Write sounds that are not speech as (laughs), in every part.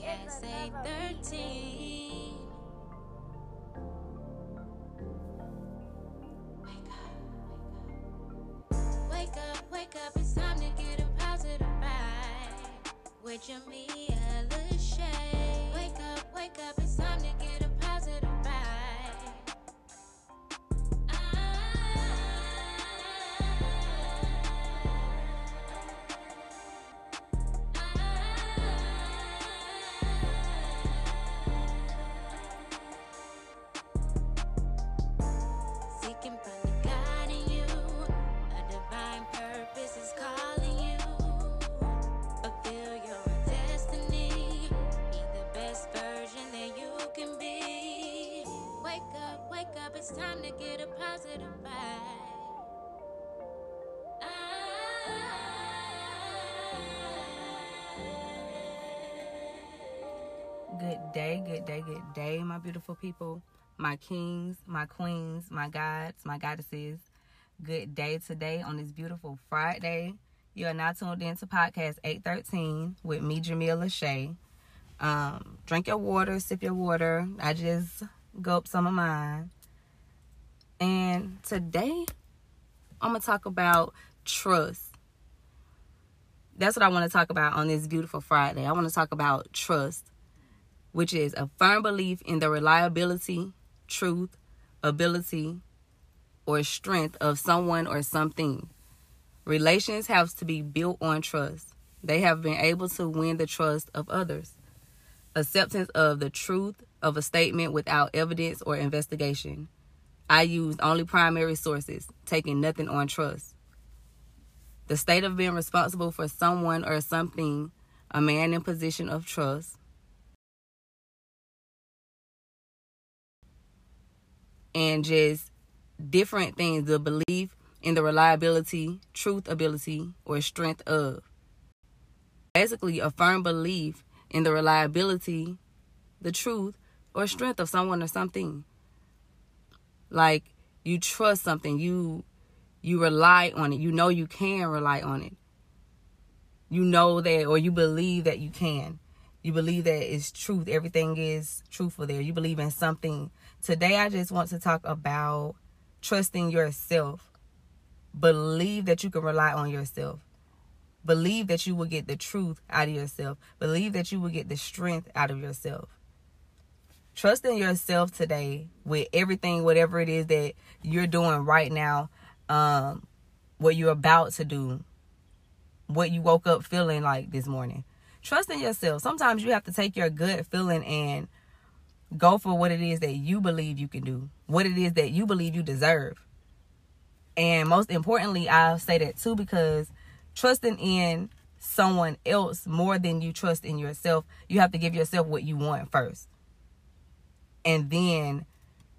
813. Wake up. Wake up, wake up. It's time to get a positive vibe. With Jamia Good day, good day, good day, my beautiful people, my kings, my queens, my gods, my goddesses. Good day today on this beautiful Friday. You are now tuned in to podcast 813 with me, Jamila Lachey. Um, drink your water, sip your water. I just gulped some of mine. And today, I'm going to talk about trust. That's what I want to talk about on this beautiful Friday. I want to talk about trust which is a firm belief in the reliability, truth, ability, or strength of someone or something. Relations have to be built on trust. They have been able to win the trust of others. Acceptance of the truth of a statement without evidence or investigation. I used only primary sources, taking nothing on trust. The state of being responsible for someone or something, a man in position of trust. And just different things the belief in the reliability, truth, ability, or strength of. Basically, a firm belief in the reliability, the truth, or strength of someone or something. Like you trust something, you you rely on it. You know you can rely on it. You know that or you believe that you can. You believe that it's truth. Everything is truthful there. You believe in something Today, I just want to talk about trusting yourself. Believe that you can rely on yourself. Believe that you will get the truth out of yourself. Believe that you will get the strength out of yourself. Trust in yourself today with everything, whatever it is that you're doing right now, um, what you're about to do, what you woke up feeling like this morning. Trust in yourself. Sometimes you have to take your gut feeling and Go for what it is that you believe you can do, what it is that you believe you deserve. And most importantly, I'll say that too because trusting in someone else more than you trust in yourself, you have to give yourself what you want first. And then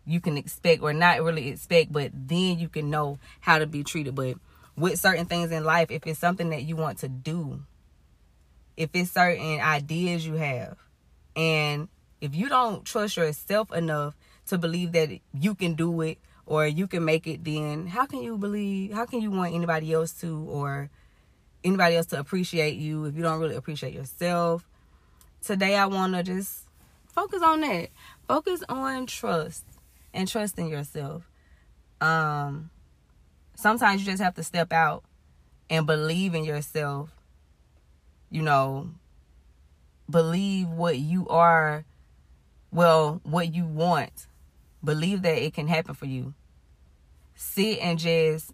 you can expect, or not really expect, but then you can know how to be treated. But with certain things in life, if it's something that you want to do, if it's certain ideas you have, and if you don't trust yourself enough to believe that you can do it or you can make it, then how can you believe, how can you want anybody else to or anybody else to appreciate you if you don't really appreciate yourself? Today, I want to just focus on that. Focus on trust and trust in yourself. Um, sometimes you just have to step out and believe in yourself. You know, believe what you are well, what you want. Believe that it can happen for you. Sit and just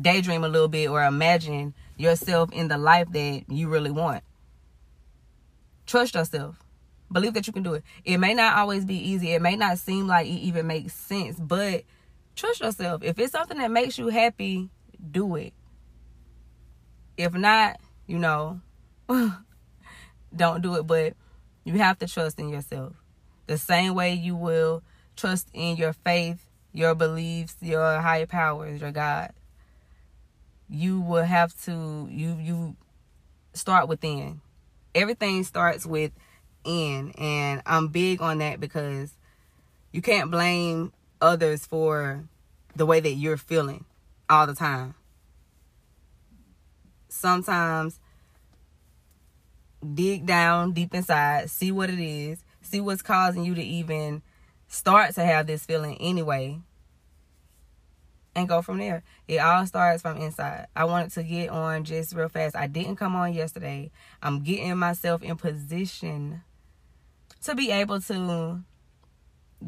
daydream a little bit or imagine yourself in the life that you really want. Trust yourself. Believe that you can do it. It may not always be easy. It may not seem like it even makes sense, but trust yourself. If it's something that makes you happy, do it. If not, you know, (laughs) don't do it, but you have to trust in yourself. The same way you will trust in your faith, your beliefs, your higher powers, your God. You will have to you you start within. Everything starts with in and I'm big on that because you can't blame others for the way that you're feeling all the time. Sometimes dig down deep inside, see what it is, see what's causing you to even start to have this feeling anyway, and go from there. It all starts from inside. I wanted to get on just real fast. I didn't come on yesterday. I'm getting myself in position to be able to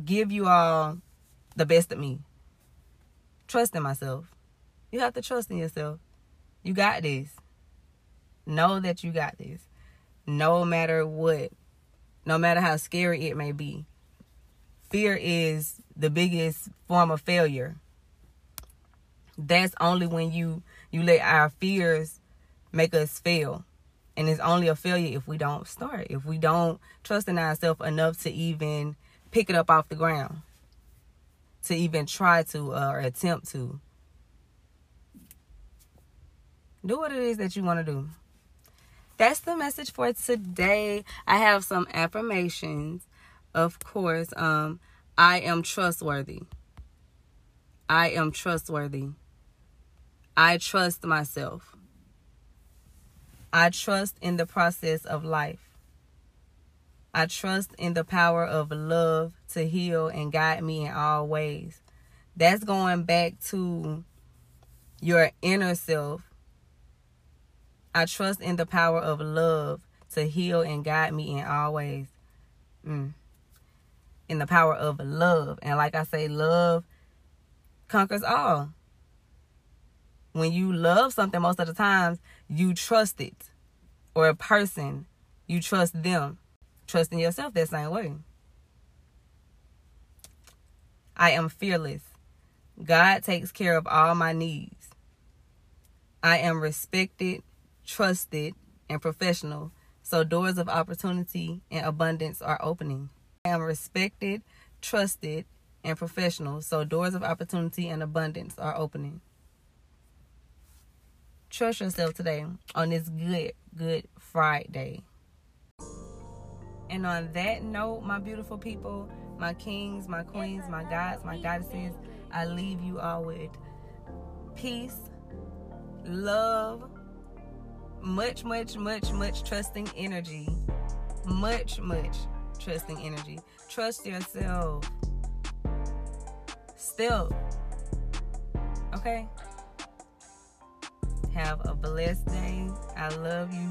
give you all the best of me. Trust in myself. You have to trust in yourself. You got this. Know that you got this. No matter what, no matter how scary it may be. Fear is the biggest form of failure. That's only when you you let our fears make us fail. And it's only a failure if we don't start, if we don't trust in ourselves enough to even pick it up off the ground, to even try to uh, or attempt to. Do what it is that you want to do. That's the message for today. I have some affirmations. Of course, um, I am trustworthy. I am trustworthy. I trust myself. I trust in the process of life. I trust in the power of love to heal and guide me in all ways. That's going back to your inner self. I trust in the power of love to heal and guide me in all ways. Mm. In the power of love. And like I say, love conquers all when you love something most of the times you trust it or a person you trust them trusting yourself that same way i am fearless god takes care of all my needs i am respected trusted and professional. So doors of opportunity and abundance are opening. I am respected trusted and professional. So doors of opportunity and abundance are opening. Trust yourself today on this good, good Friday. And on that note, my beautiful people, my kings, my queens, my gods, my goddesses, I leave you all with peace, love, much, much, much, much trusting energy. Much, much trusting energy. Trust yourself. Still. Okay? Have a blessed day. I love you.